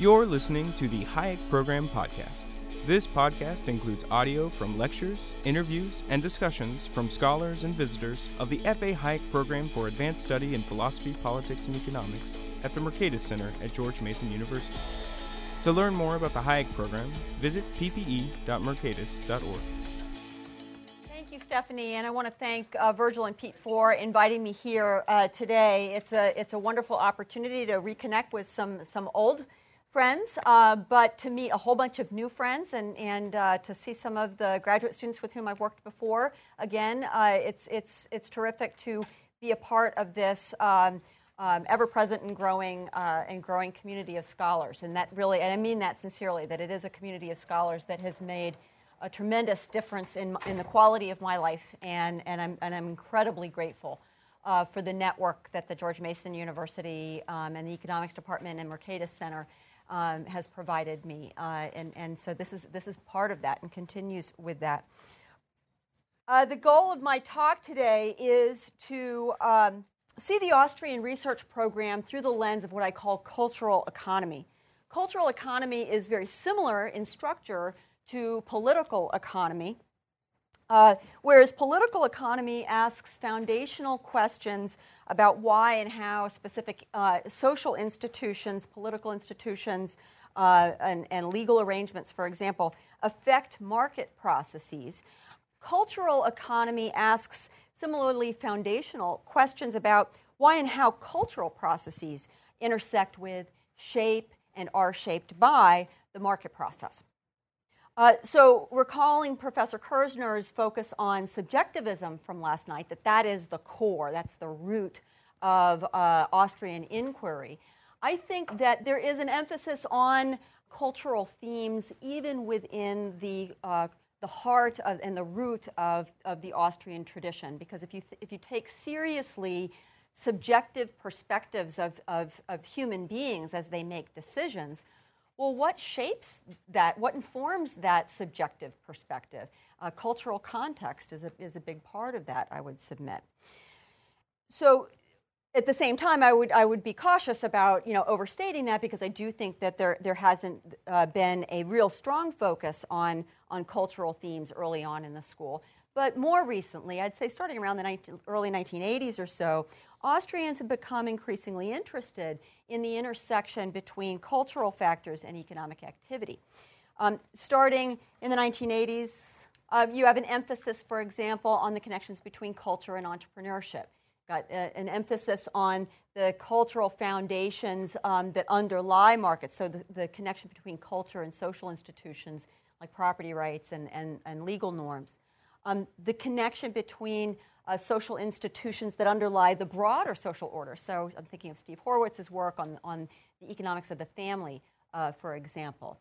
You're listening to the Hayek Program Podcast. This podcast includes audio from lectures, interviews, and discussions from scholars and visitors of the F.A. Hayek Program for Advanced Study in Philosophy, Politics, and Economics at the Mercatus Center at George Mason University. To learn more about the Hayek Program, visit ppe.mercatus.org. Thank you, Stephanie, and I want to thank uh, Virgil and Pete for inviting me here uh, today. It's a it's a wonderful opportunity to reconnect with some some old friends, uh, but to meet a whole bunch of new friends and, and uh, to see some of the graduate students with whom I've worked before. Again, uh, it's, it's, it's terrific to be a part of this um, um, ever-present and growing, uh, and growing community of scholars. And that really, and I mean that sincerely, that it is a community of scholars that has made a tremendous difference in, in the quality of my life, and, and, I'm, and I'm incredibly grateful. Uh, for the network that the George Mason University um, and the Economics Department and Mercatus Center um, has provided me. Uh, and, and so this is, this is part of that and continues with that. Uh, the goal of my talk today is to um, see the Austrian research program through the lens of what I call cultural economy. Cultural economy is very similar in structure to political economy. Uh, whereas political economy asks foundational questions about why and how specific uh, social institutions, political institutions, uh, and, and, legal arrangements, for example, affect market processes. Cultural economy asks similarly foundational questions about why and how cultural processes intersect with, shape, and are shaped by the market process. Uh, so, recalling Professor Kirzner's focus on subjectivism from last night, that that is the core, that's the root of uh, Austrian inquiry, I think that there is an emphasis on cultural themes even within the, uh, the heart of, and the root of, of the Austrian tradition. Because if you, th- if you take seriously subjective perspectives of, of, of human beings as they make decisions, well, what shapes that? What informs that subjective perspective? Uh, cultural context is a, is a big part of that, I would submit. So, at the same time, I would, I would be cautious about you know, overstating that because I do think that there, there hasn't uh, been a real strong focus on, on cultural themes early on in the school. But more recently, I'd say starting around the 19, early 1980s or so, Austrians have become increasingly interested in the intersection between cultural factors and economic activity. Um, starting in the 1980s, uh, you have an emphasis, for example, on the connections between culture and entrepreneurship. Got uh, an emphasis on the cultural foundations um, that underlie markets, so the, the, connection between culture and social institutions like property rights and, and, and legal norms. Um, the connection between uh, social institutions that underlie the broader social order. So I'm thinking of Steve Horwitz's work on, on the economics of the family, uh, for example.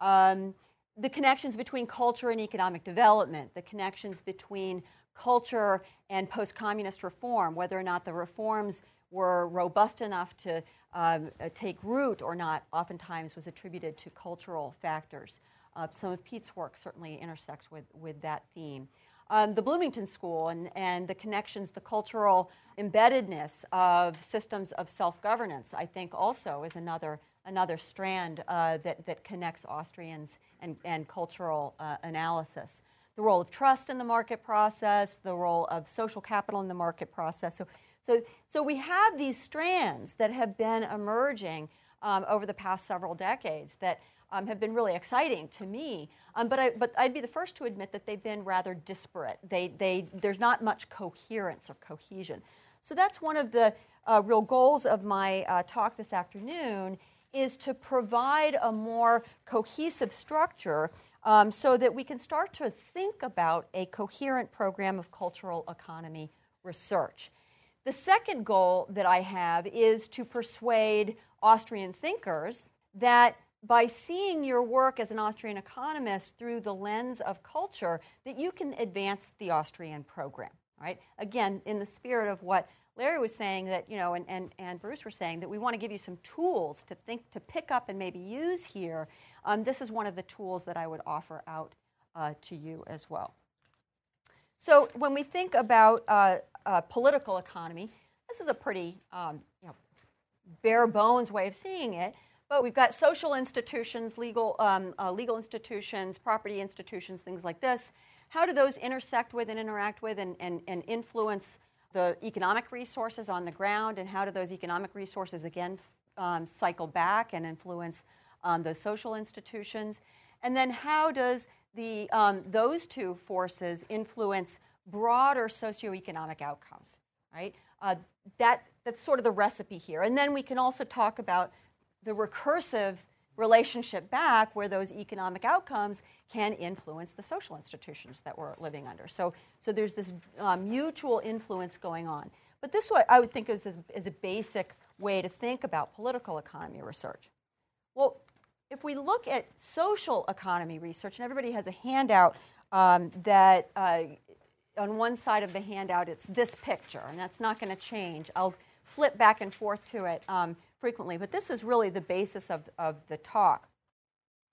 Um, the connections between culture and economic development, the connections between culture and post communist reform, whether or not the reforms were robust enough to um, uh, take root or not, oftentimes was attributed to cultural factors. Uh, some of Pete's work certainly intersects with, with that theme um, the Bloomington School and, and the connections, the cultural embeddedness of systems of self governance, I think also is another, another strand uh, that, that connects Austrians and, and cultural uh, analysis. The role of trust in the market process, the role of social capital in the market process. So, so, so we have these strands that have been emerging um, over the past several decades that um, have been really exciting to me. Um, but, I, but I'd be the first to admit that they've been rather disparate. They, they, there's not much coherence or cohesion. So that's one of the uh, real goals of my uh, talk this afternoon is to provide a more cohesive structure um, so that we can start to think about a coherent program of cultural economy research. The second goal that I have is to persuade Austrian thinkers that by seeing your work as an Austrian economist through the lens of culture, that you can advance the Austrian program. Right? Again, in the spirit of what Larry was saying that, you know, and, and, and Bruce were saying that we want to give you some tools to think, to pick up and maybe use here. Um, this is one of the tools that I would offer out uh, to you as well. So when we think about uh, uh, political economy, this is a pretty um, you know, bare bones way of seeing it. But we've got social institutions, legal, um, uh, legal institutions, property institutions, things like this. How do those intersect with and interact with and, and, and influence the economic resources on the ground? And how do those economic resources again um, cycle back and influence um, those social institutions? And then how does the, um, those two forces influence broader socioeconomic outcomes, right? Uh, that, that's sort of the recipe here. And then we can also talk about the recursive relationship back where those economic outcomes can influence the social institutions that we're living under. So, so there's this um, mutual influence going on. But this I would think is, is a basic way to think about political economy research. Well, if we look at social economy research, and everybody has a handout um, that uh, on one side of the handout it's this picture, and that's not going to change. I'll flip back and forth to it um, frequently, but this is really the basis of, of the talk.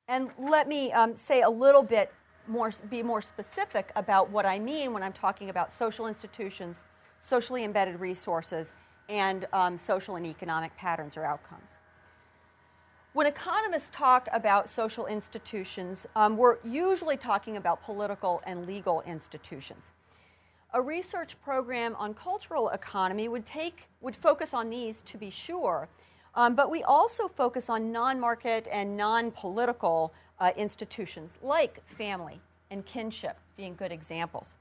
And let me um, say a little bit more, be more specific about what I mean when I'm talking about social institutions, socially embedded resources, and um, social and economic patterns or outcomes. When economists talk about social institutions, um, we're usually talking about political and legal institutions. A research program on cultural economy would take would focus on these to be sure, um, but we also focus on non-market and non-political uh, institutions like family and kinship being good examples.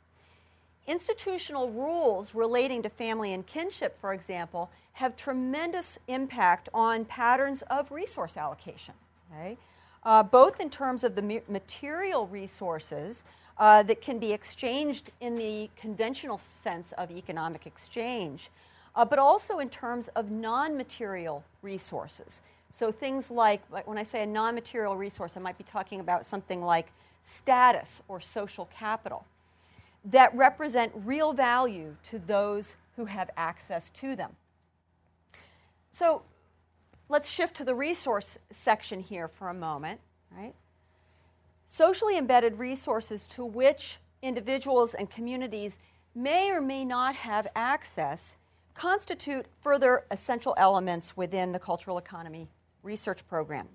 Institutional rules relating to family and kinship, for example, have tremendous impact on patterns of resource allocation, okay? uh, both in terms of the material resources uh, that can be exchanged in the conventional sense of economic exchange, uh, but also in terms of non material resources. So, things like, when I say a non material resource, I might be talking about something like status or social capital that represent real value to those who have access to them. So let's shift to the resource section here for a moment, right? Socially embedded resources to which individuals and communities may or may not have access constitute further essential elements within the cultural economy research program.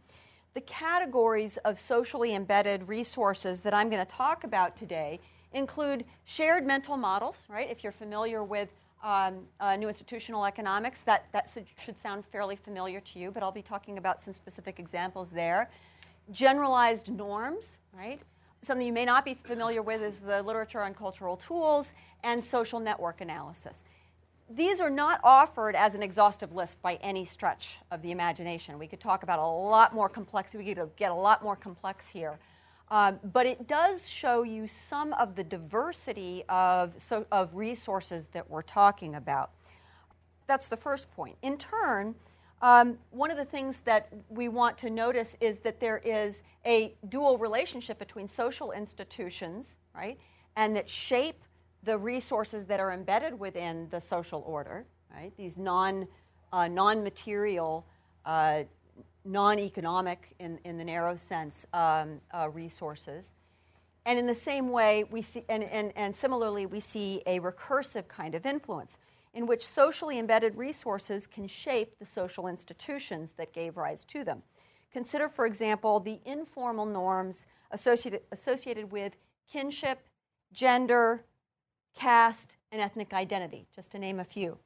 The categories of socially embedded resources that I'm going to talk about today include shared mental models, right? If you're familiar with um, uh, new institutional economics, that, that should sound fairly familiar to you, but I'll be talking about some specific examples there. Generalized norms, right? Something you may not be familiar with is the literature on cultural tools and social network analysis. These are not offered as an exhaustive list by any stretch of the imagination. We could talk about a lot more complexity, we could get a lot more complex here. Um, but it does show you some of the diversity of, so, of resources that we're talking about. That's the first point. In turn, um, one of the things that we want to notice is that there is a dual relationship between social institutions, right, and that shape the resources that are embedded within the social order, right, these non, uh, non-material uh, non-economic in, in the narrow sense um, uh, resources. And in the same way, we see, and, and, and similarly, we see a recursive kind of influence in which socially embedded resources can shape the social institutions that gave rise to them. Consider, for example, the informal norms associated, associated with kinship, gender, caste, and ethnic identity, just to name a few.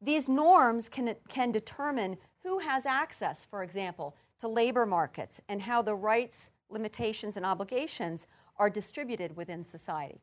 These norms can, can determine who has access, for example, to labor markets and how the rights, limitations, and obligations are distributed within society.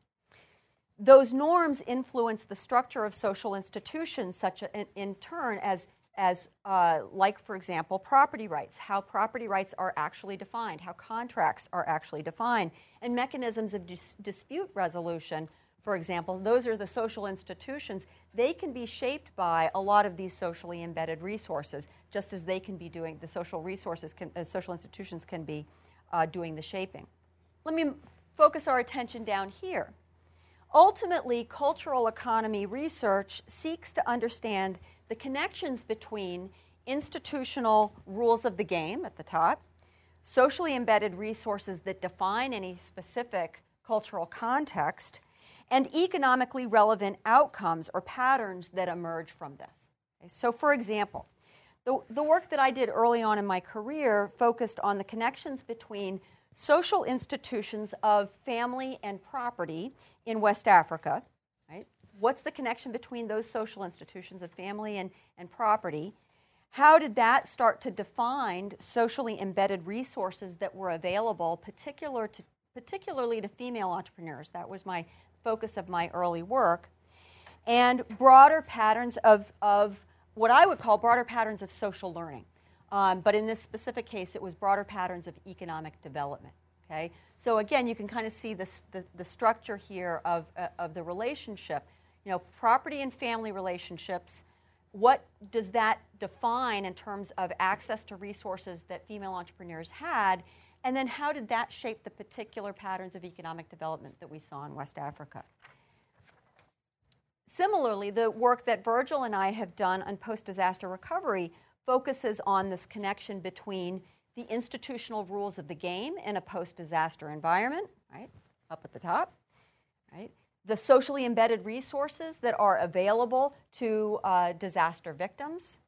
Those norms influence the structure of social institutions, such a, in turn as, as uh, like, for example, property rights, how property rights are actually defined, how contracts are actually defined, and mechanisms of dis- dispute resolution for example, those are the social institutions. They can be shaped by a lot of these socially embedded resources, just as they can be doing, the social resources, can, uh, social institutions can be uh, doing the shaping. Let me focus our attention down here. Ultimately, cultural economy research seeks to understand the connections between institutional rules of the game at the top, socially embedded resources that define any specific cultural context, and economically relevant outcomes or patterns that emerge from this. Okay, so, for example, The, the work that I did early on in my career focused on the connections between social institutions of family and property in West Africa. Right? What's the connection between those social institutions of family and, and property? How did that start to define socially embedded resources that were available, particular to, particularly to female entrepreneurs? That was my focus of my early work. And broader patterns of, of what I would call broader patterns of social learning. Um, but in this specific case, it was broader patterns of economic development. Okay? So again, you can kind of see this, the, the structure here of, uh, of the relationship. You know, property and family relationships, what does that define in terms of access to resources that female entrepreneurs had? And then how did that shape the particular patterns of economic development that we saw in West Africa? Similarly, the work that Virgil and I have done on post disaster recovery focuses on this connection between the institutional rules of the game in a post disaster environment, right, up at the top, right, the socially embedded resources that are available to uh, disaster victims,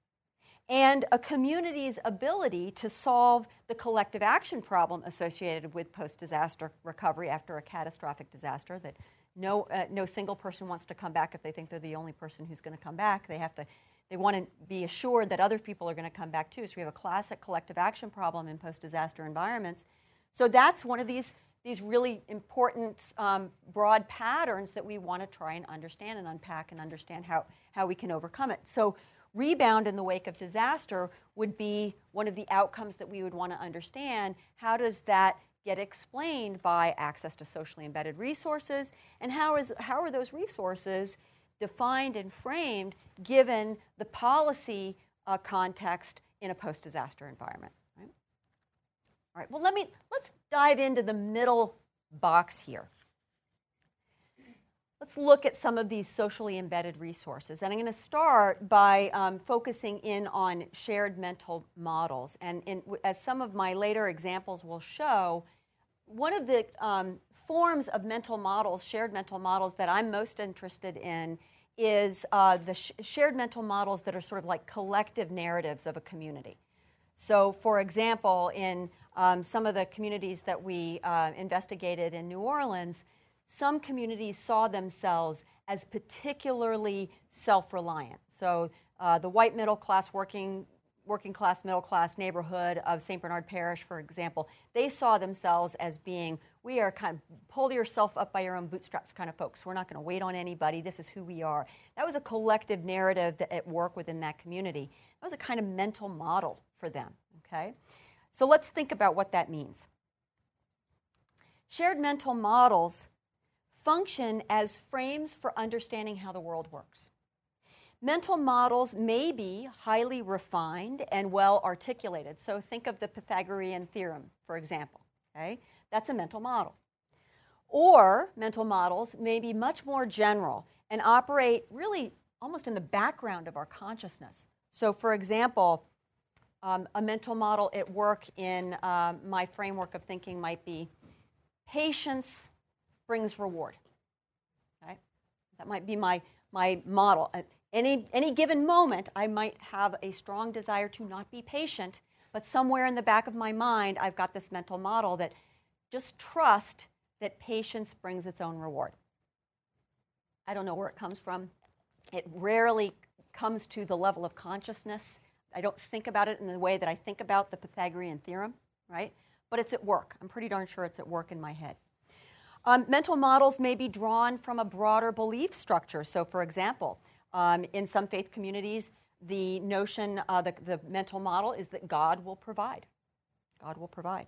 and a community's ability to solve the collective action problem associated with post disaster recovery after a catastrophic disaster that no, uh, no single person wants to come back if they think they're the only person who's going to come back. They have to, they want to be assured that other people are going to come back too. So we have a classic collective action problem in post-disaster environments. So that's one of these these really important um, broad patterns that we want to try and understand and unpack and understand how, how we can overcome it. So rebound in the wake of disaster would be one of the outcomes that we would want to understand. How does that get explained by access to socially embedded resources, and how, is, how are those resources defined and framed given the policy uh, context in a post-disaster environment. Right? All right, well, let me, let's dive into the middle box here. Let's look at some of these socially embedded resources. And I'm going to start by um, focusing in on shared mental models. And in, as some of my later examples will show, one of the um, forms of mental models, shared mental models, that I'm most interested in is uh, the sh- shared mental models that are sort of like collective narratives of a community. So, for example, in um, some of the communities that we uh, investigated in New Orleans, some communities saw themselves as particularly self reliant. So, uh, the white middle class working working class, middle class neighborhood of St. Bernard Parish, for example, they saw themselves as being, we are kind of pull yourself up by your own bootstraps kind of folks. We're not going to wait on anybody. This is who we are. That was a collective narrative that at work within that community. That was a kind of mental model for them, okay? So let's think about what that means. Shared mental models function as frames for understanding how the world works. Mental models may be highly refined and well articulated. So think of the Pythagorean theorem, for example. Okay? That's a mental model. Or mental models may be much more general and operate really almost in the background of our consciousness. So, for example, um, a mental model at work in uh, my framework of thinking might be patience brings reward. Okay? That might be my, my model. Uh, any, any given moment, I might have a strong desire to not be patient, but somewhere in the back of my mind, I've got this mental model that just trust that patience brings its own reward. I don't know where it comes from. It rarely comes to the level of consciousness. I don't think about it in the way that I think about the Pythagorean theorem, right? But it's at work. I'm pretty darn sure it's at work in my head. Um, mental models may be drawn from a broader belief structure. So, for example, um, in some faith communities, the notion, uh, the, the mental model is that God will provide. God will provide.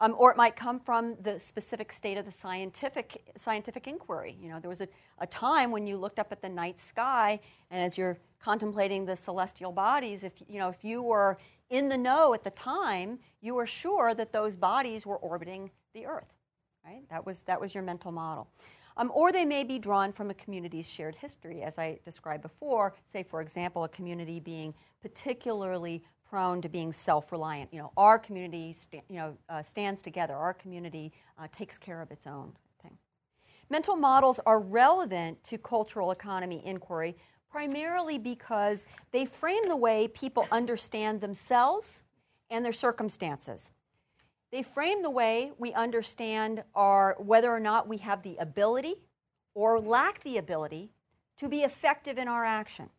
Um, or it might come from the specific state of the scientific, scientific inquiry. You know, there was a, a time when you looked up at the night sky, and as you're contemplating the celestial bodies, if, you know, if you were in the know at the time, you were sure that those bodies were orbiting the Earth. Right? That was, that was your mental model. Um, or they may be drawn from a community's shared history, as I described before. Say, for example, a community being particularly prone to being self-reliant. You know, our community, sta- you know, uh, stands together. Our community uh, takes care of its own thing. Mental models are relevant to cultural economy inquiry primarily because they frame the way people understand themselves and their circumstances. They frame the way we understand our whether or not we have the ability or lack the ability to be effective in our action.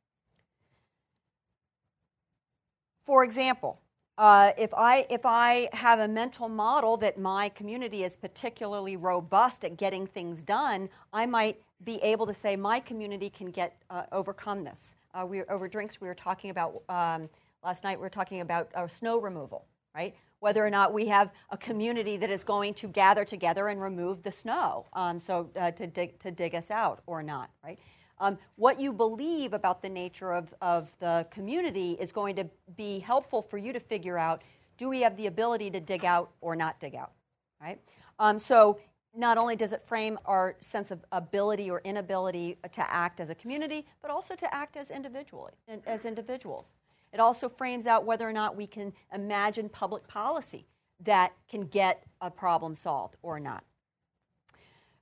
For example, uh, if, I, if I have a mental model that my community is particularly robust at getting things done, I might be able to say my community can get uh, overcome this. Uh, we over drinks we were talking about um, last night. We were talking about uh, snow removal, right? Whether or not we have a community that is going to gather together and remove the snow, um, so uh, to dig to dig us out or not, right? Um, what you believe about the nature of, of the community is going to be helpful for you to figure out do we have the ability to dig out or not dig out, right? Um, so not only does it frame our sense of ability or inability to act as a community, but also to act as individually as individuals. It also frames out whether or not we can imagine public policy that can get a problem solved or not.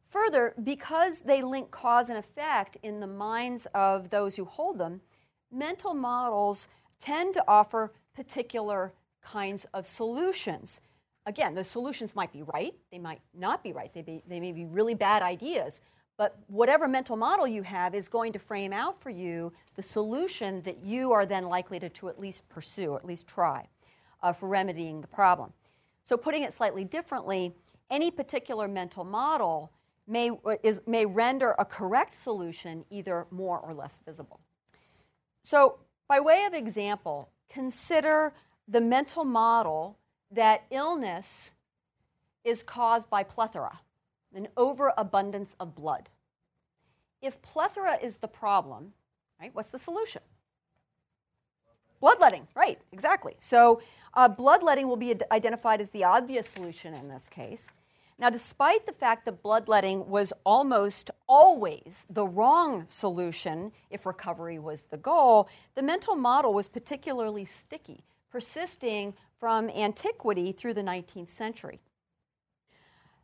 Further, because they link cause and effect in the minds of those who hold them, mental models tend to offer particular kinds of solutions again, the solutions might be right, they might not be right, they, be, they may be really bad ideas. But whatever mental model you have is going to frame out for you the solution that you are then likely to, to at least pursue, or at least try, uh, for remedying the problem. So, putting it slightly differently, any particular mental model may, is, may render a correct solution either more or less visible. So, by way of example, consider the mental model that illness is caused by plethora, an overabundance of blood. If plethora is the problem, right, what's the solution? Bloodletting, right, exactly. So uh, bloodletting will be identified as the obvious solution in this case. Now, despite the fact that bloodletting was almost always the wrong solution if recovery was the goal, the mental model was particularly sticky, persisting from antiquity through the 19th century.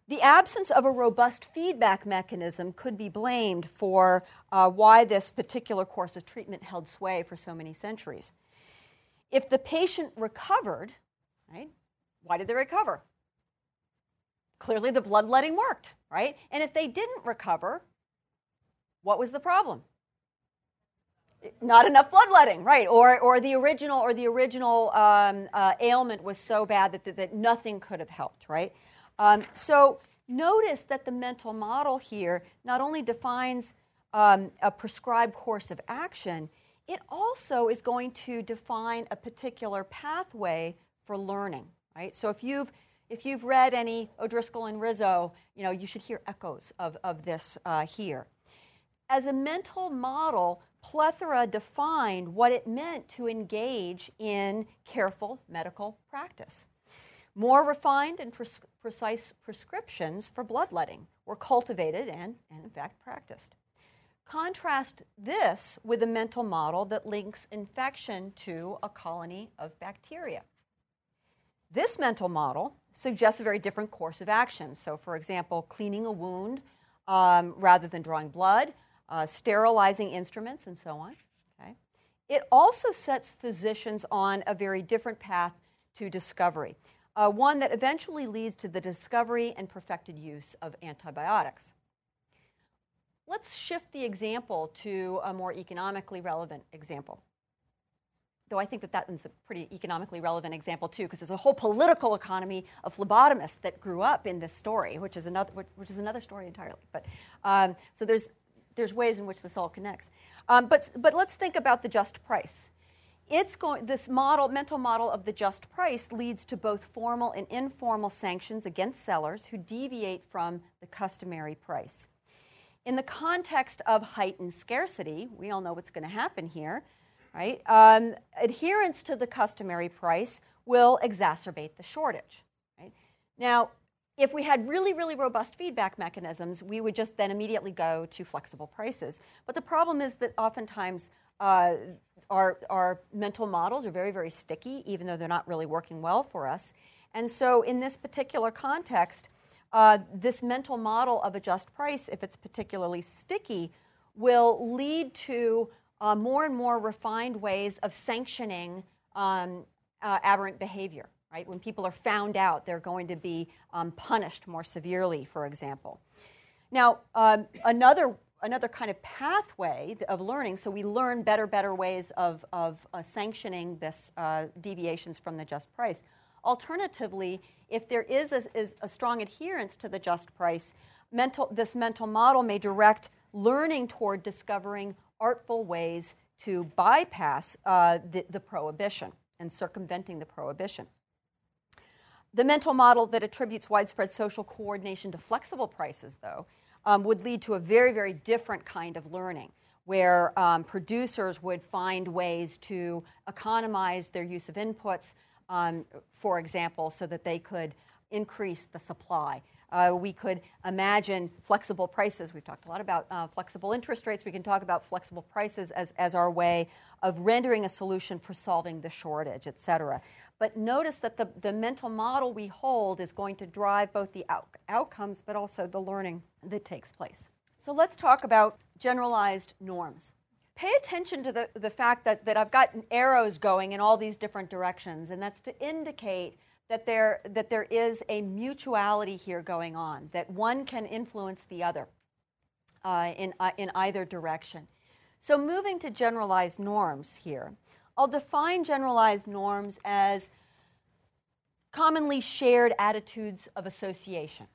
The absence of a robust feedback mechanism could be blamed for uh, why this particular course of treatment held sway for so many centuries. If the patient recovered, right, why did they recover? Clearly, the bloodletting worked, right? And if they didn't recover, what was the problem? not enough bloodletting, right? Or, or the original, or the original um, uh, ailment was so bad that, that, that, nothing could have helped, right? Um, so notice that the mental model here not only defines um, a prescribed course of action, it also is going to define a particular pathway for learning, right? So if you've if you've read any O'Driscoll and Rizzo, you know you should hear echoes of, of this uh, here. As a mental model, plethora defined what it meant to engage in careful medical practice. More refined and pres- precise prescriptions for bloodletting were cultivated and, and, in fact, practiced. Contrast this with a mental model that links infection to a colony of bacteria. This mental model suggests a very different course of action. So, for example, cleaning a wound um, rather than drawing blood, uh, sterilizing instruments, and so on. Okay? It also sets physicians on a very different path to discovery, uh, one that eventually leads to the discovery and perfected use of antibiotics. Let's shift the example to a more economically relevant example. Though I think that that is a pretty economically relevant example too, because there's a whole political economy of phlebotomists that grew up in this story, which is another, which, is another story entirely. But um, so there's there's ways in which this all connects. Um, but, but let's think about the just price. It's going, this model, mental model of the just price leads to both formal and informal sanctions against sellers who deviate from the customary price. In the context of heightened scarcity, we all know what's going to happen here, right? Um, adherence to the customary price will exacerbate the shortage. Right? Now, if we had really, really robust feedback mechanisms, we would just then immediately go to flexible prices. But the problem is that oftentimes uh, our, our mental models are very, very sticky, even though they're not really working well for us. And so, in this particular context, uh, this mental model of a just price, if it's particularly sticky, will lead to uh, more and more refined ways of sanctioning um, uh, aberrant behavior. Right? When people are found out, they're going to be um, punished more severely, for example. Now, um, another another kind of pathway of learning. So we learn better, better ways of, of uh, sanctioning this uh, deviations from the just price. Alternatively, if there is a, is a strong adherence to the just price, mental, this mental model may direct learning toward discovering artful ways to bypass uh, the, the prohibition and circumventing the prohibition. The mental model that attributes widespread social coordination to flexible prices, though, um, would lead to a very, very different kind of learning where um, producers would find ways to economize their use of inputs, um, for example, so that they could increase the supply. Uh, we could imagine flexible prices. We've talked a lot about uh, flexible interest rates. We can talk about flexible prices as, as our way of rendering a solution for solving the shortage, et cetera. But notice that the, the mental model we hold is going to drive both the out- outcomes but also the learning that takes place. So let's talk about generalized norms. Pay attention to the, the fact that, that I've got arrows going in all these different directions, and that's to indicate that there, that there is a mutuality here going on, that one can influence the other uh, in, uh, in either direction. So, moving to generalized norms here, I'll define generalized norms as commonly shared attitudes of association.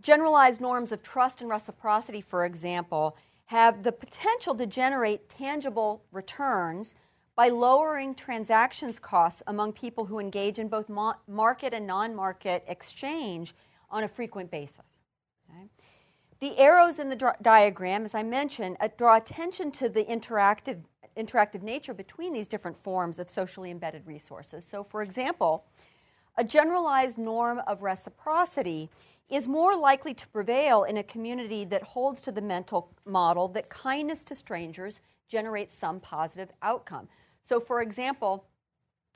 Generalized norms of trust and reciprocity, for example, have the potential to generate tangible returns by lowering transactions costs among people who engage in both market and non market exchange on a frequent basis. Okay? The arrows in the diagram, as I mentioned, uh, draw attention to the interactive, interactive nature between these different forms of socially embedded resources. So, for example, a generalized norm of reciprocity is more likely to prevail in a community that holds to the mental model that kindness to strangers generates some positive outcome. So, for example,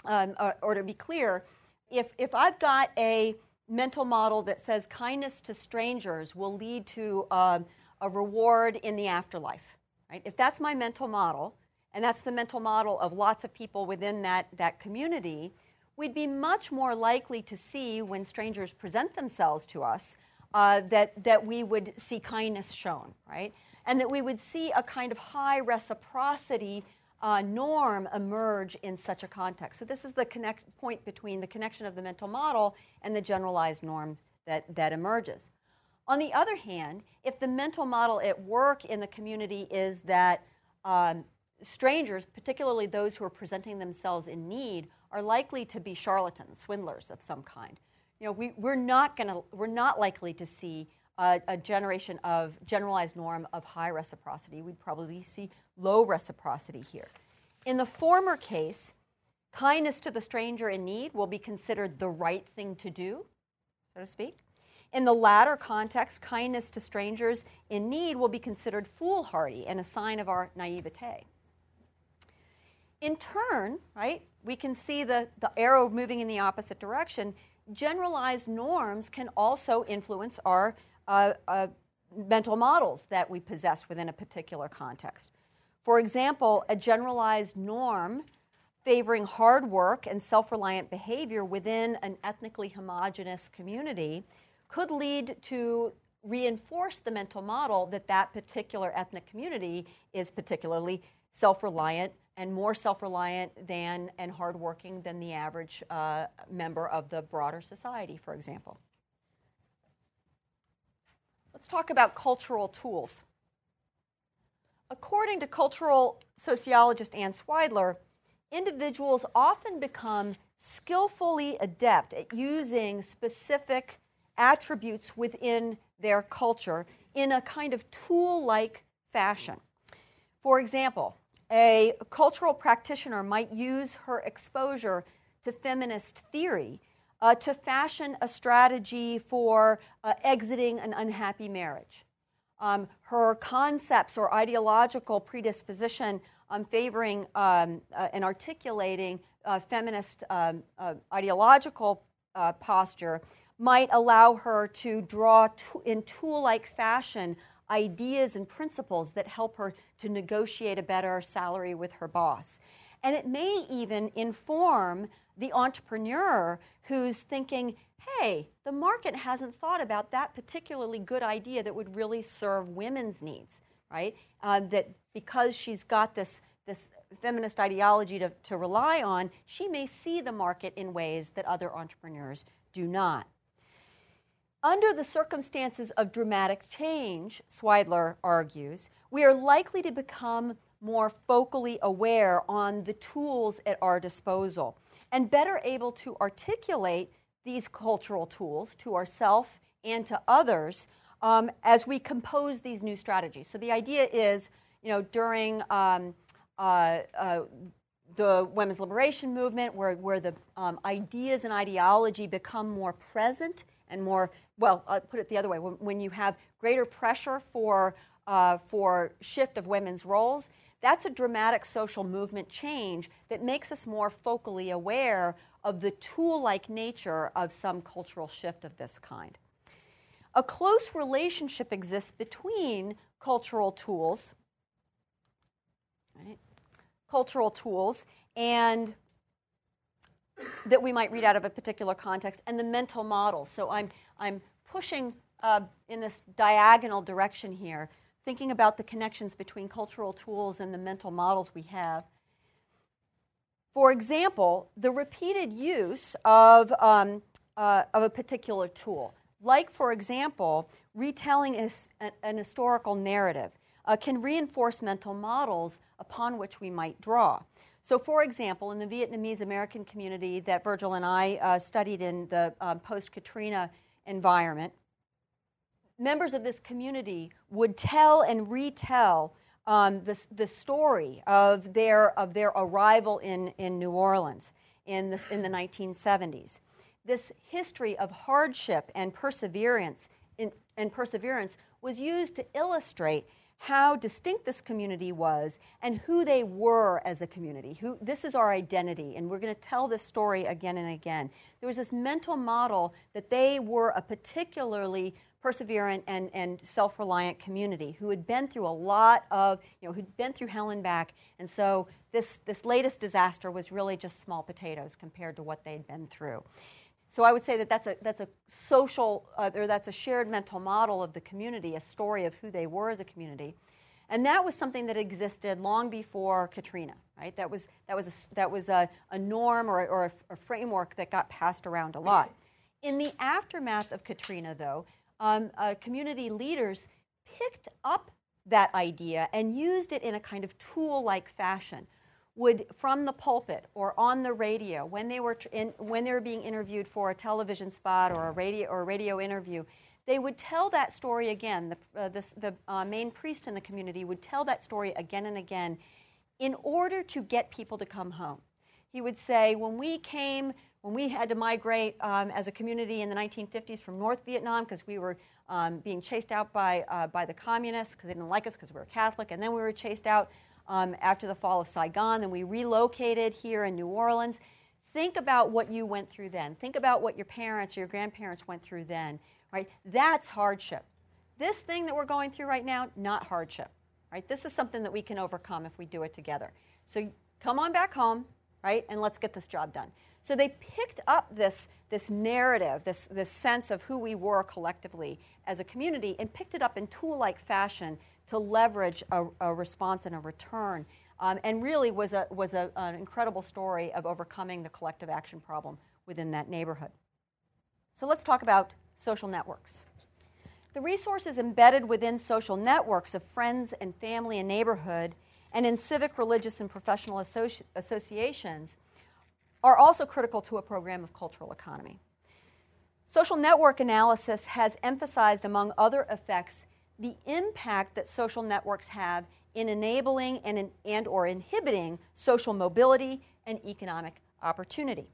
um, or, or, to be clear, if, if I've got a mental model that says kindness to strangers will lead to um, a reward in the afterlife, right? If that's my mental model, and that's the mental model of lots of people within that, that community, we'd be much more likely to see when strangers present themselves to us uh, that, that we would see kindness shown, right? And that we would see a kind of high reciprocity uh, norm emerge in such a context. So, this is the connect, point between the connection of the mental model and the generalized norm that, that emerges. On the other hand, if the mental model at work in the community is that um, strangers, particularly those who are presenting themselves in need, are likely to be charlatans, swindlers of some kind. You know, we, we're not to, we're not likely to see a, a, generation of generalized norm of high reciprocity. We'd probably see low reciprocity here. In the former case, kindness to the stranger in need will be considered the right thing to do, so to speak. In the latter context, kindness to strangers in need will be considered foolhardy and a sign of our naivete. In turn, right, we can see the, the arrow moving in the opposite direction. Generalized norms can also influence our uh, uh, mental models that we possess within a particular context. For example, a generalized norm favoring hard work and self reliant behavior within an ethnically homogenous community could lead to reinforce the mental model that that particular ethnic community is particularly self reliant and more self reliant than and hardworking than the average uh, member of the broader society, for example. Let's talk about cultural tools. According to cultural sociologist Ann Swidler, individuals often become skillfully adept at using specific attributes within their culture in a kind of tool like fashion. For example, a cultural practitioner might use her exposure to feminist theory uh, to fashion a strategy for uh, exiting an unhappy marriage. Um, her concepts or ideological predisposition on favoring um, uh, and articulating uh, feminist um, uh, ideological uh, posture might allow her to draw in tool like fashion ideas and principles that help her to negotiate a better salary with her boss. And it may even inform the entrepreneur who's thinking, hey, the market hasn't thought about that particularly good idea that would really serve women's needs, right? Uh, that because she's got this, this feminist ideology to, to rely on, she may see the market in ways that other entrepreneurs do not. Under the circumstances of dramatic change, Swidler argues, we are likely to become more focally aware on the tools at our disposal and better able to articulate these cultural tools to ourselves and to others um, as we compose these new strategies. So the idea is, you know, during um, uh, uh, the women's liberation movement, where, where the um, ideas and ideology become more present and more, well, I'll put it the other way, when, when you have greater pressure for, uh, for shift of women's roles, that's a dramatic social movement change that makes us more focally aware of the tool like nature of some cultural shift of this kind. A close relationship exists between cultural tools, right, cultural tools, and that we might read out of a particular context, and the mental model. So I'm, I'm pushing uh, in this diagonal direction here, thinking about the connections between cultural tools and the mental models we have. For example, the repeated use of, um, uh, of a particular tool, like, for example, retelling is an historical narrative, uh, can reinforce mental models upon which we might draw. So, for example, in the Vietnamese American community that Virgil and I uh, studied in the um, post Katrina environment, members of this community would tell and retell um, the, the story of their, of their arrival in, in New Orleans in the, in the 1970s. This history of hardship and perseverance, in, and perseverance was used to illustrate how distinct this community was and who they were as a community. Who, this is our identity, and we're going to tell this story again and again. There was this mental model that they were a particularly perseverant and, and self-reliant community who had been through a lot of, you know, who'd been through hell and back. And so this, this latest disaster was really just small potatoes compared to what they'd been through. So I would say that that's a, that's a social, uh, or that's a shared mental model of the community, a story of who they were as a community. And that was something that existed long before Katrina, right? That was, that was, a, that was a, a norm or, or a, a framework that got passed around a lot. In the aftermath of Katrina, though, um, uh, community leaders picked up that idea and used it in a kind of tool like fashion. Would from the pulpit or on the radio when they were in, when they were being interviewed for a television spot or a radio or a radio interview, they would tell that story again. The, uh, the, the uh, main priest in the community would tell that story again and again in order to get people to come home. He would say, When we came when we had to migrate um, as a community in the 1950s from North Vietnam because we were um, being chased out by, uh, by the communists because they didn't like us because we were Catholic, and then we were chased out um, after the fall of Saigon, then we relocated here in New Orleans. Think about what you went through then. Think about what your parents or your grandparents went through then, right? That's hardship. This thing that we're going through right now, not hardship, right? This is something that we can overcome if we do it together. So come on back home, right, and let's get this job done. So they picked up this, this narrative, this, this sense of who we were collectively as a community, and picked it up in tool like fashion to leverage a, a, response and a return. Um, and really was, a, was a, an incredible story of overcoming the collective action problem within that neighborhood. So let's talk about social networks. The resources embedded within social networks of friends and family and neighborhood, and in civic, religious, and professional associ- associations are also critical to a program of cultural economy. Social network analysis has emphasized, among other effects, the impact that social networks have in enabling and, in, and or inhibiting social mobility and economic opportunity.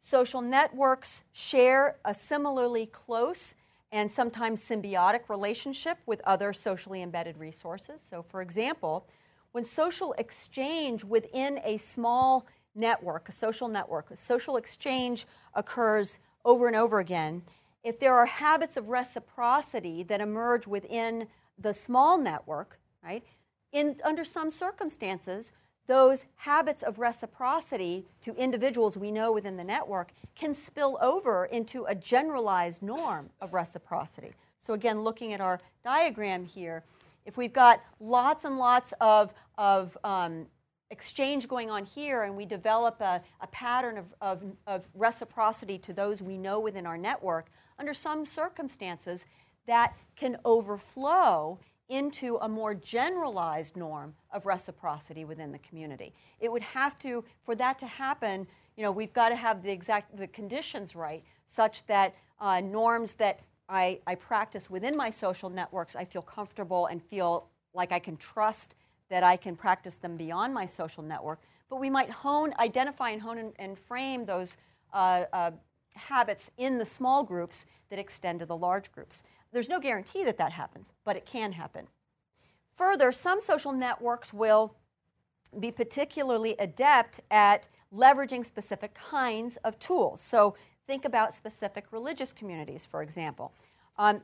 Social networks share a similarly close and sometimes symbiotic relationship with other socially embedded resources. So, for example, when social exchange within a small network, a social network, a social exchange occurs over and over again, if there are habits of reciprocity that emerge within the small network, right, in, under some circumstances, those habits of reciprocity to individuals we know within the network can spill over into a generalized norm of reciprocity. So, again, looking at our diagram here, if we've got lots and lots of, of um, exchange going on here and we develop a, a pattern of, of, of reciprocity to those we know within our network, under some circumstances, that can overflow into a more generalized norm of reciprocity within the community. It would have to, for that to happen, you know, we've got to have the exact the conditions right, such that uh, norms that I, I practice within my social networks, I feel comfortable and feel like I can trust that I can practice them beyond my social network. But we might hone, identify, and hone and, and frame those uh, uh, habits in the small groups that extend to the large groups. There's no guarantee that that happens, but it can happen. Further, some social networks will be particularly adept at leveraging specific kinds of tools. So think about specific religious communities, for example. Um,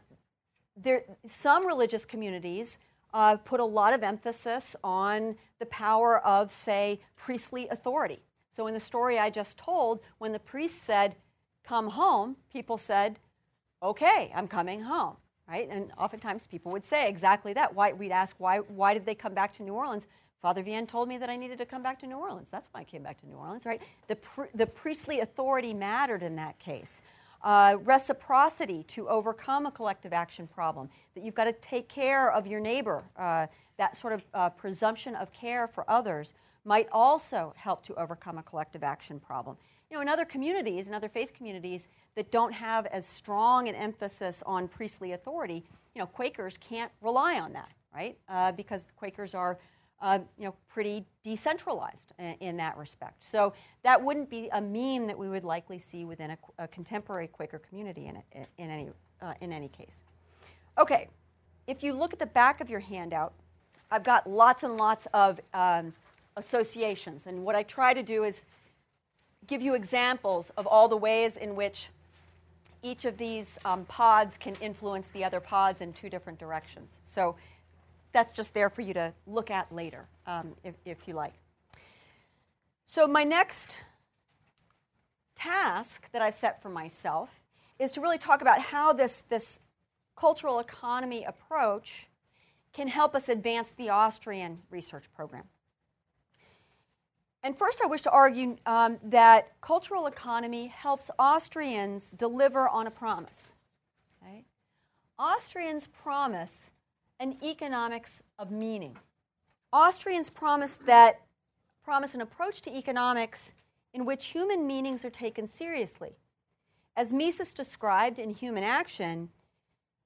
there, some religious communities uh, put a lot of emphasis on the power of, say, priestly authority. So in the story I just told, when the priest said, Come home, people said, Okay, I'm coming home right? And oftentimes people would say exactly that. Why, we'd ask, why, why did they come back to New Orleans? Father Vianney told me that I needed to come back to New Orleans. That's why I came back to New Orleans, right? The, the priestly authority mattered in that case. Uh, reciprocity to overcome a collective action problem, that you've got to take care of your neighbor, uh, that sort of uh, presumption of care for others might also help to overcome a collective action problem. You know, in other communities, in other faith communities that don't have as strong an emphasis on priestly authority, you know, Quakers can't rely on that, right? Uh, because Quakers are, uh, you know, pretty decentralized in, in, that respect. So that wouldn't be a meme that we would likely see within a, a contemporary Quaker community in, in, any, uh, in any case. Okay, if you look at the back of your handout, I've got lots and lots of um, associations, and what I try to do is give you examples of all the ways in which each of these um, pods can influence the other pods in two different directions. So that's just there for you to look at later, um, if, if you like. So, my next task that I've set for myself is to really talk about how this, this cultural economy approach can help us advance the Austrian research program. And first, I wish to argue um, that cultural economy helps Austrians deliver on a promise. Austrians promise an economics of meaning. Austrians promise that promise an approach to economics in which human meanings are taken seriously. As Mises described in Human Action,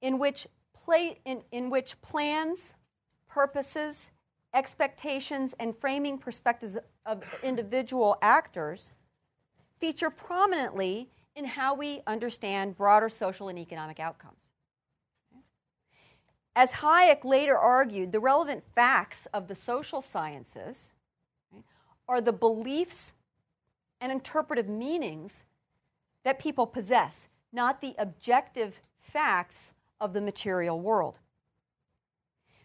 in which, play, in, in which plans, purposes, expectations, and framing perspectives of individual actors feature prominently in how we understand broader social and economic outcomes. As Hayek later argued, the relevant facts of the social sciences right, are the beliefs and interpretive meanings that people possess, not the objective facts of the material world.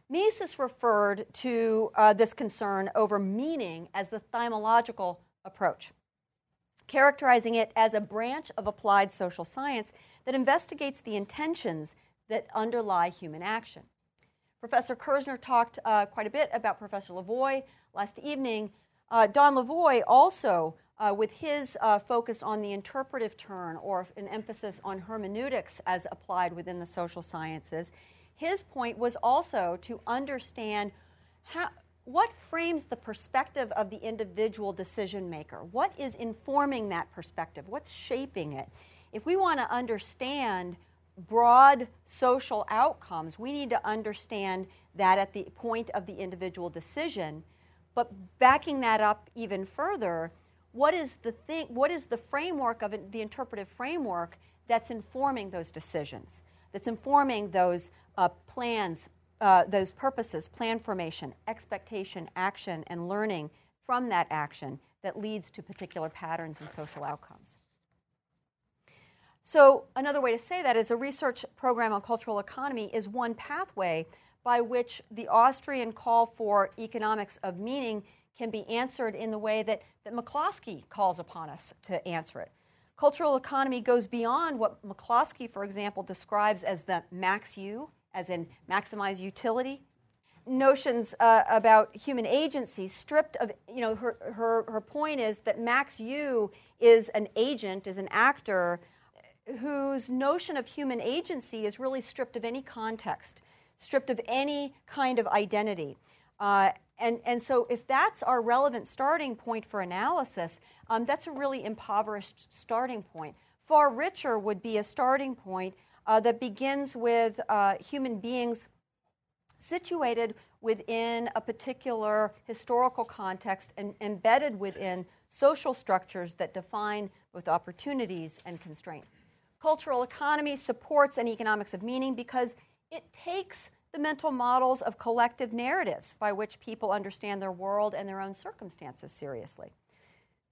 Mises referred to uh, this concern over meaning as the thymological approach, characterizing it as a branch of applied social science that investigates the intentions that underlie human action. Professor Kirzner talked uh, quite a bit about Professor Lavoie last evening. Uh, Don Lavoie also, uh, with his uh, focus on the interpretive turn or an emphasis on hermeneutics as applied within the social sciences, his point was also to understand how, what frames the perspective of the individual decision maker? What is informing that perspective? What's shaping it? If we want to understand broad social outcomes, we need to understand that at the point of the individual decision. But backing that up even further, what is the thing, what is the framework of it, the interpretive framework that's informing those decisions? that's informing those uh, plans, uh, those purposes, plan formation, expectation, action, and learning from that action that leads to particular patterns and social outcomes. So, another way to say that is a research program on cultural economy is one pathway by which the Austrian call for economics of meaning can be answered in the way that, that McCloskey calls upon us to answer it. Cultural economy goes beyond what McCloskey, for example, describes as the max U, as in maximize utility. Notions uh, about human agency stripped of, you know, her, her, her point is that max U is an agent, is an actor whose notion of human agency is really stripped of any context, stripped of any kind of identity. Uh, and, and so, if that's our relevant starting point for analysis, um, that's a really impoverished starting point. Far richer would be a starting point uh, that begins with uh, human beings situated within a particular historical context and embedded within social structures that define both opportunities and constraint. Cultural economy supports an economics of meaning because it takes the mental models of collective narratives by which people understand their world and their own circumstances seriously.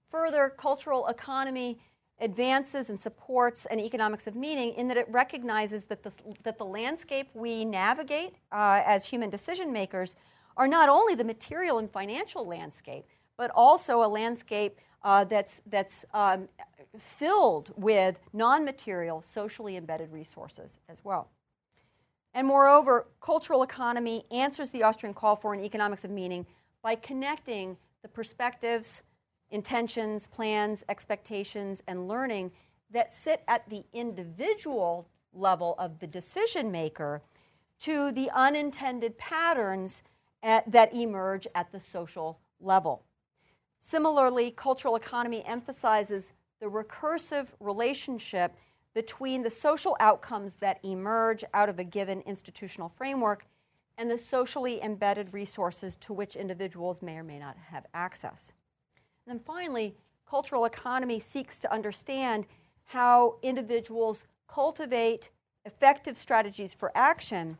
Further, cultural economy advances and supports an economics of meaning in that it recognizes that the, that the landscape we navigate uh, as human decision makers are not only the material and financial landscape, but also a landscape uh, that's, that's um, filled with non material, socially embedded resources as well. And moreover, cultural economy answers the Austrian call for an economics of meaning by connecting the perspectives, intentions, plans, expectations, and learning that sit at the individual level of the decision maker to the unintended patterns at, that emerge at the social level. Similarly, cultural economy emphasizes the recursive relationship between the social outcomes that emerge out of a given institutional framework and the socially embedded resources to which individuals may or may not have access. And then finally, cultural economy seeks to understand how individuals cultivate effective strategies for action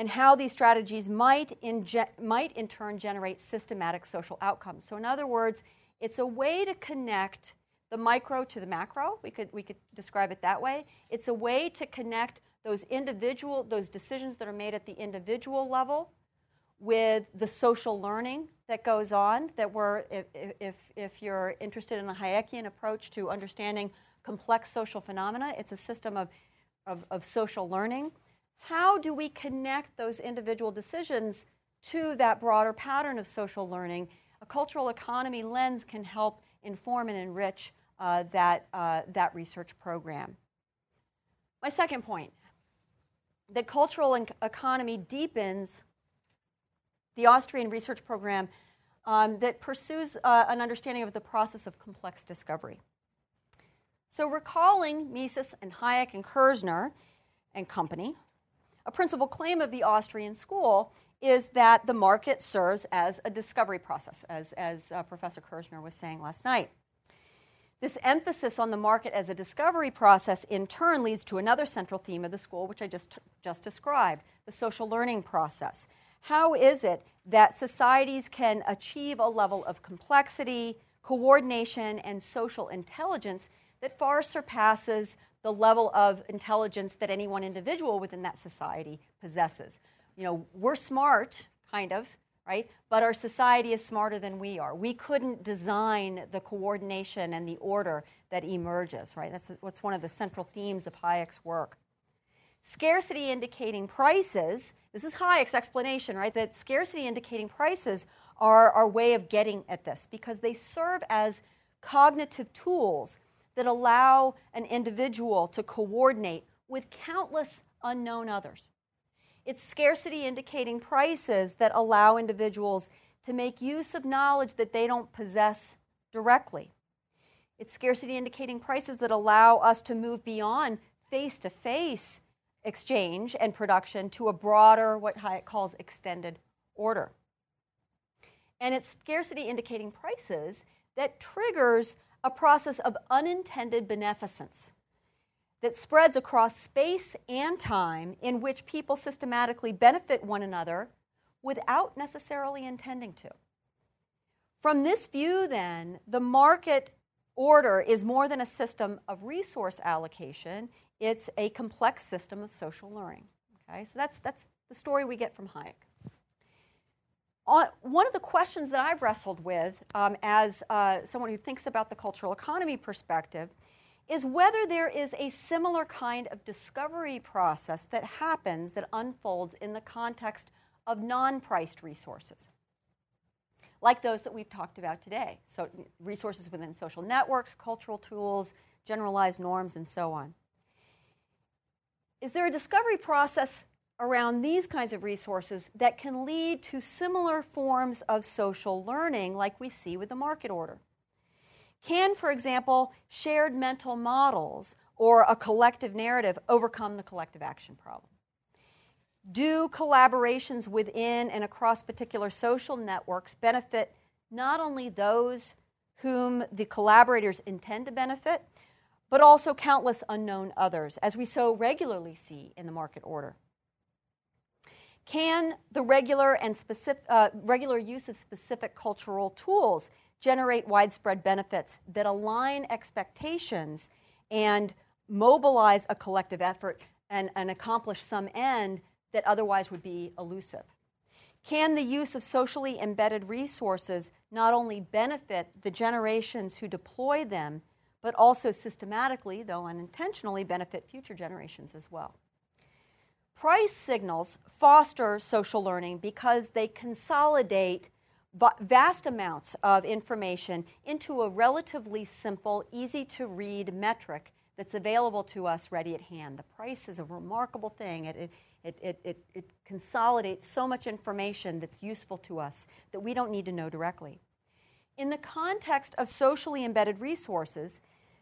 and how these strategies might in, might in turn generate systematic social outcomes. So, in other words, it's a way to connect the micro to the macro. We could, we could describe it that way. It's a way to connect those individual, those decisions that are made at the individual level with the social learning that goes on that we're if, if, if you're interested in a hayekian approach to understanding complex social phenomena it's a system of, of, of, social learning how do we connect those individual decisions to that broader pattern of social learning a cultural economy lens can help inform and enrich uh, that, uh, that research program. My second point the cultural economy deepens the Austrian research program um, that pursues uh, an understanding of the process of complex discovery. So, recalling Mises and Hayek and Kirzner and company, a principal claim of the Austrian school is that the market serves as a discovery process, as, as uh, Professor Kirzner was saying last night. This emphasis on the market as a discovery process in turn leads to another central theme of the school, which I just, just described the social learning process. How is it that societies can achieve a level of complexity, coordination, and social intelligence that far surpasses the level of intelligence that any one individual within that society possesses? You know, we're smart, kind of, right? But our society is smarter than we are. We couldn't design the coordination and the order that emerges, right? That's what's one of the central themes of Hayek's work. Scarcity indicating prices, this is Hayek's explanation, right? That scarcity indicating prices are our way of getting at this because they serve as cognitive tools that allow an individual to coordinate with countless unknown others. It's scarcity indicating prices that allow individuals to make use of knowledge that they don't possess directly. It's scarcity indicating prices that allow us to move beyond face to face exchange and production to a broader, what Hayek calls extended order. And it's scarcity indicating prices that triggers a process of unintended beneficence that spreads across space and time in which people systematically benefit one another without necessarily intending to. From this view, then, the market order is more than a system of resource allocation, it's a complex system of social learning. Okay, so that's, that's the story we get from Hayek. On, one of the questions that I've wrestled with um, as uh, someone who thinks about the cultural economy perspective is whether there is a similar kind of discovery process that happens, that unfolds in the context of non priced resources, like those that we've talked about today. So, resources within social networks, cultural tools, generalized norms, and so on. Is there a discovery process around these kinds of resources that can lead to similar forms of social learning like we see with the market order? Can, for example, shared mental models or a collective narrative overcome the collective action problem? Do collaborations within and across particular social networks benefit not only those whom the collaborators intend to benefit, but also countless unknown others, as we so regularly see in the market order? Can the regular and specific, uh, regular use of specific cultural tools generate widespread benefits that align expectations and mobilize a collective effort and, and accomplish some end that otherwise would be elusive? Can the use of socially embedded resources not only benefit the generations who deploy them, but also systematically, though unintentionally, benefit future generations as well? Price signals foster social learning because they consolidate vast amounts of information into a relatively simple, easy to read metric that's available to us ready at hand. The price is a remarkable thing. It, it, it, it, it consolidates so much information that's useful to us that we don't need to know directly. In the context of socially embedded resources,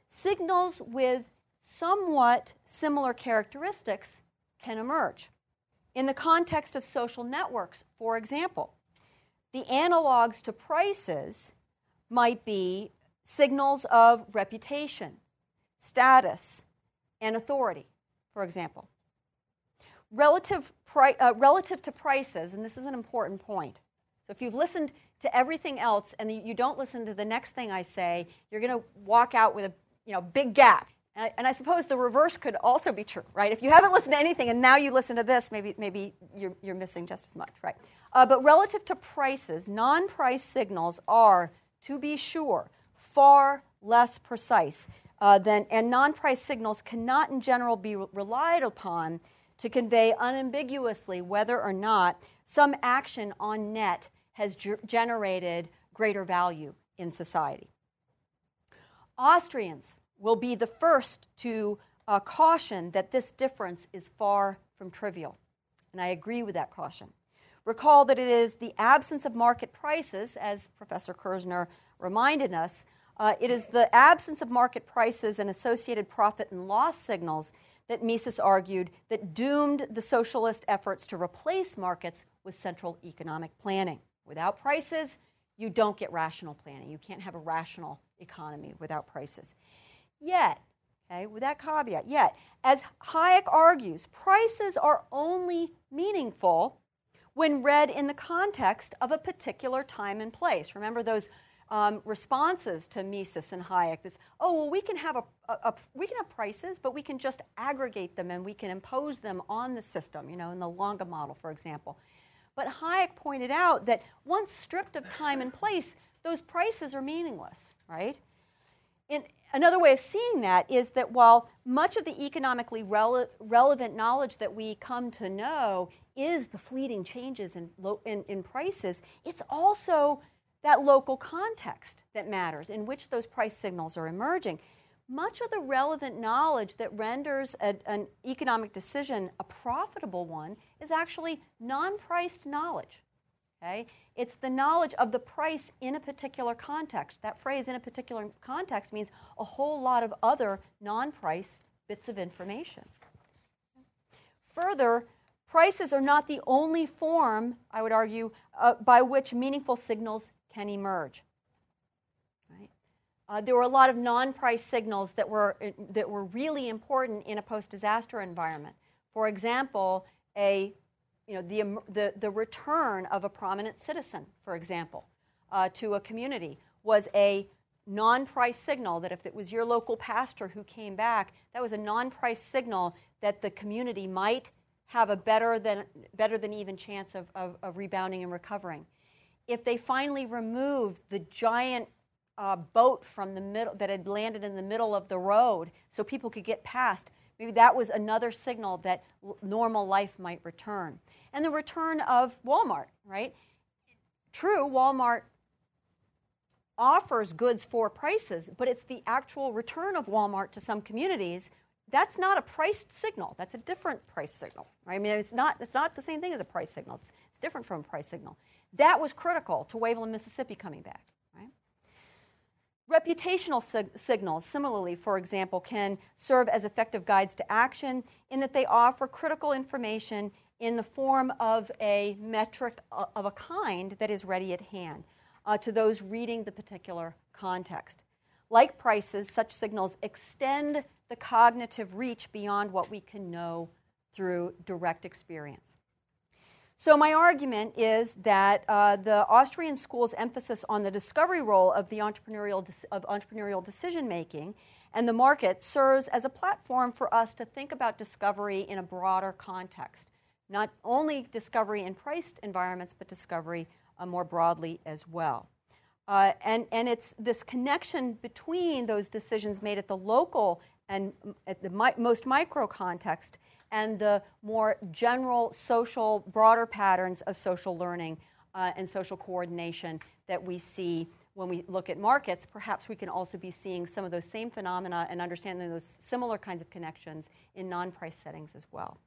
signals with somewhat similar characteristics can emerge. In the context of social networks, for example, the analogs to prices might be signals of reputation, status, and authority, for example. Relative, pri- uh, relative to prices, and this is an important point. So if you've listened to everything else and you don't listen to the next thing I say, you're going to walk out with a you know, big gap. And I, and I, suppose the reverse could also be true, right? If you haven't listened to anything and now you listen to this, maybe, maybe you're, you're missing just as much, right? Uh, but relative to prices, non price signals are, to be sure, far less precise uh, than, and non price signals cannot in general be re- relied upon to convey unambiguously whether or not some action on net has generated greater value in society. Austrians will be the first to uh, caution that this difference is far from trivial. And I agree with that caution. Recall that it is the absence of market prices, as Professor Kirzner reminded us, uh, it is the absence of market prices and associated profit and loss signals that Mises argued that doomed the socialist efforts to replace markets with central economic planning. Without prices, you don't get rational planning. You can't have a rational economy without prices. Yet, okay, with that caveat, yet, as Hayek argues, prices are only meaningful when read in the context of a particular time and place. Remember those um, responses to Mises and Hayek. This, oh well, we can have a, a, a, we can have prices, but we can just aggregate them and we can impose them on the system. You know, in the Lange model, for example. But Hayek pointed out that once stripped of time and place, those prices are meaningless, right? Another way of seeing that is that while much of the economically rele- relevant knowledge that we come to know is the fleeting changes in, lo- in, in prices, it's also that local context that matters in which those price signals are emerging. Much of the relevant knowledge that renders a, an economic decision a profitable one is actually non priced knowledge. Okay? It's the knowledge of the price in a particular context. That phrase, in a particular context, means a whole lot of other non price bits of information. Further, Prices are not the only form, I would argue, uh, by which meaningful signals can emerge. Uh, there were a lot of non-price signals that were, uh, that were really important in a post-disaster environment. For example, a, you know, the, the, the return of a prominent citizen, for example, uh, to a community was a non price signal that if it was your local pastor who came back, that was a non price signal that the community might have a better than, better than even chance of, of, of rebounding and recovering. If they finally removed the giant uh, boat from the middle that had landed in the middle of the road so people could get past, maybe that was another signal that normal life might return. And the return of Walmart, right? True, Walmart offers goods for prices, but it's the actual return of Walmart to some communities. That's not a price signal. That's a different price signal. Right? I mean, it's not, it's not the same thing as a price signal. It's, it's different from a price signal. That was critical to Waveland, Mississippi coming back. Reputational sig- signals, similarly, for example, can serve as effective guides to action in that they offer critical information in the form of a metric of a kind that is ready at hand uh, to those reading the particular context. Like prices, such signals extend the cognitive reach beyond what we can know through direct experience. So, my argument is that uh, the Austrian school's emphasis on the discovery role of the entrepreneurial, de- of entrepreneurial decision making and the market serves as a platform for us to think about discovery in a broader context. Not only discovery in priced environments, but discovery uh, more broadly as well. Uh, and, and it's this connection between those decisions made at the local and at the mi- most micro context and the more general social, broader patterns of social learning uh, and social coordination that we see when we look at markets. Perhaps we can also be seeing some of those same phenomena and understanding those similar kinds of connections in non price settings as well.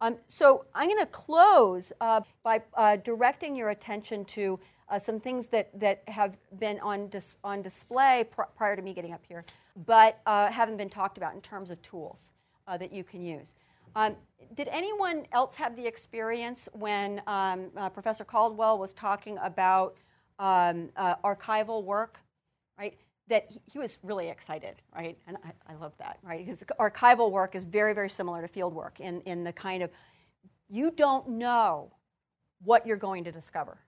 Um, so I'm going to close uh, by uh, directing your attention to uh, some things that, that have been on, dis- on display pr- prior to me getting up here, but uh, haven't been talked about in terms of tools uh, that you can use. Um, did anyone else have the experience when um, uh, Professor Caldwell was talking about um, archival work, right? that he was really excited, right? And I, I, love that, right? Because archival work is very, very similar to field work in, in the kind of you don't know what you're going to discover,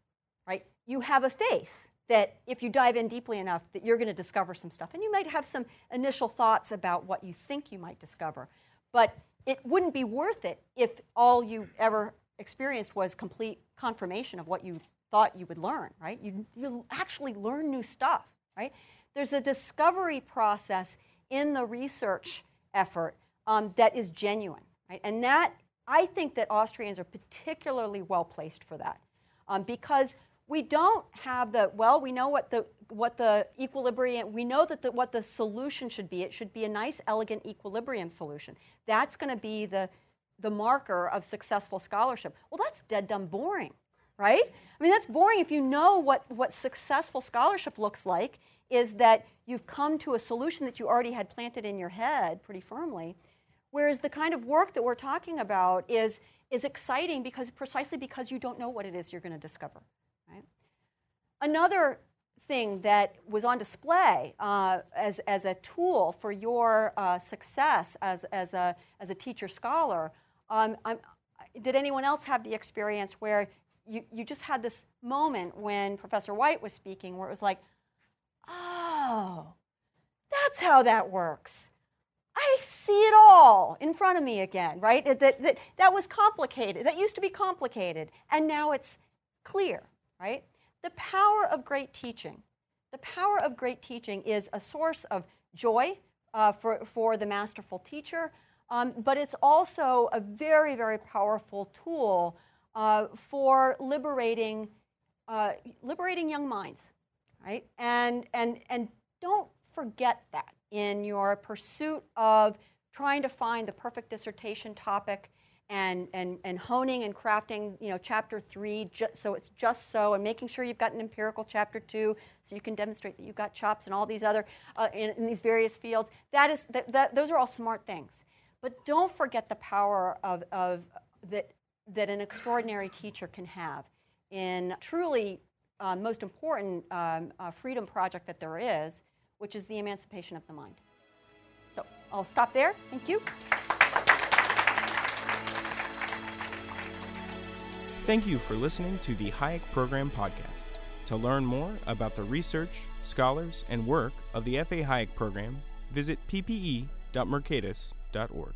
right? You have a faith that if you dive in deeply enough that you're going to discover some stuff and you might have some initial thoughts about what you think you might discover but it wouldn't be worth it if all you ever experienced was complete confirmation of what you thought you would learn right you, you actually learn new stuff right there's a discovery process in the research effort um, that is genuine, right? And that I think that Austrians are particularly well placed for that um, because we don't have the well. We know what the what the equilibrium. We know that the, what the solution should be. It should be a nice, elegant equilibrium solution. That's going to be the the marker of successful scholarship. Well, that's dead dumb boring, right? I mean, that's boring if you know what what successful scholarship looks like is that you've come to a solution that you already had planted in your head pretty firmly. Whereas the kind of work that we're talking about is, is exciting because precisely because you don't know what it is you're going to discover. Another thing that was on display uh, as, as a tool for your uh, success as, as, a, as a teacher scholar, um, did anyone else have the experience where you, you just had this moment when Professor White was speaking where it was like, oh, that's how that works. I see it all in front of me again, right? That, that, that was complicated. That used to be complicated, and now it's clear, right? The power of great teaching. The power of great teaching is a source of joy uh, for, for the masterful teacher, um, but it's also a very, very powerful tool uh, for liberating, uh, liberating young minds right? And, and, and don't forget that in your pursuit of trying to find the perfect dissertation topic and, and, and honing and crafting, you know, chapter three, ju- so it's just so, and making sure you've got an empirical chapter two, so you can demonstrate that you've got chops and all these other, uh, in, in, these various fields. That is, that, that, those are all smart things. But don't forget the power of, of that, that an extraordinary teacher can have in truly uh, most important um, uh, freedom project that there is, which is the emancipation of the mind. So I'll stop there. Thank you. Thank you for listening to the Hayek Program Podcast. To learn more about the research, scholars, and work of the F.A. Hayek program, visit ppe.mercatus.org.